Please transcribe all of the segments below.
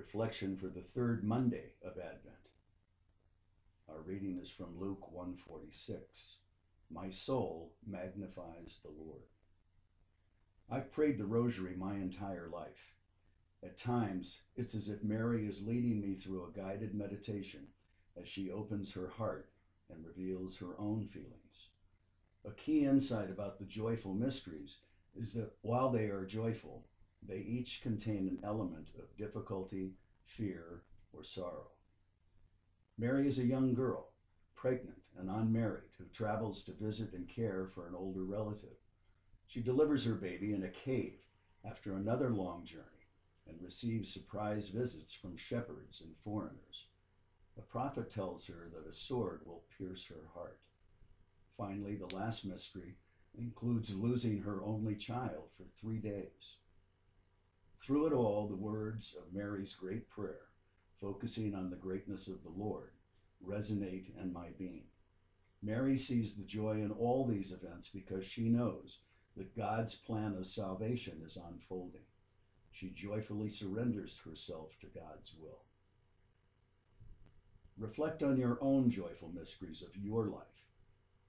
reflection for the third Monday of Advent. Our reading is from Luke 146. My soul magnifies the Lord. I've prayed the rosary my entire life. At times, it's as if Mary is leading me through a guided meditation as she opens her heart and reveals her own feelings. A key insight about the joyful mysteries is that while they are joyful, they each contain an element of difficulty, fear, or sorrow. Mary is a young girl, pregnant and unmarried, who travels to visit and care for an older relative. She delivers her baby in a cave after another long journey and receives surprise visits from shepherds and foreigners. The prophet tells her that a sword will pierce her heart. Finally, the last mystery includes losing her only child for three days. Through it all, the words of Mary's great prayer, focusing on the greatness of the Lord, resonate in my being. Mary sees the joy in all these events because she knows that God's plan of salvation is unfolding. She joyfully surrenders herself to God's will. Reflect on your own joyful mysteries of your life.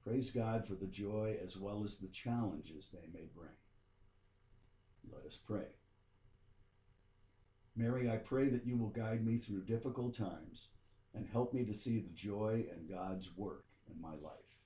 Praise God for the joy as well as the challenges they may bring. Let us pray. Mary, I pray that you will guide me through difficult times and help me to see the joy and God's work in my life.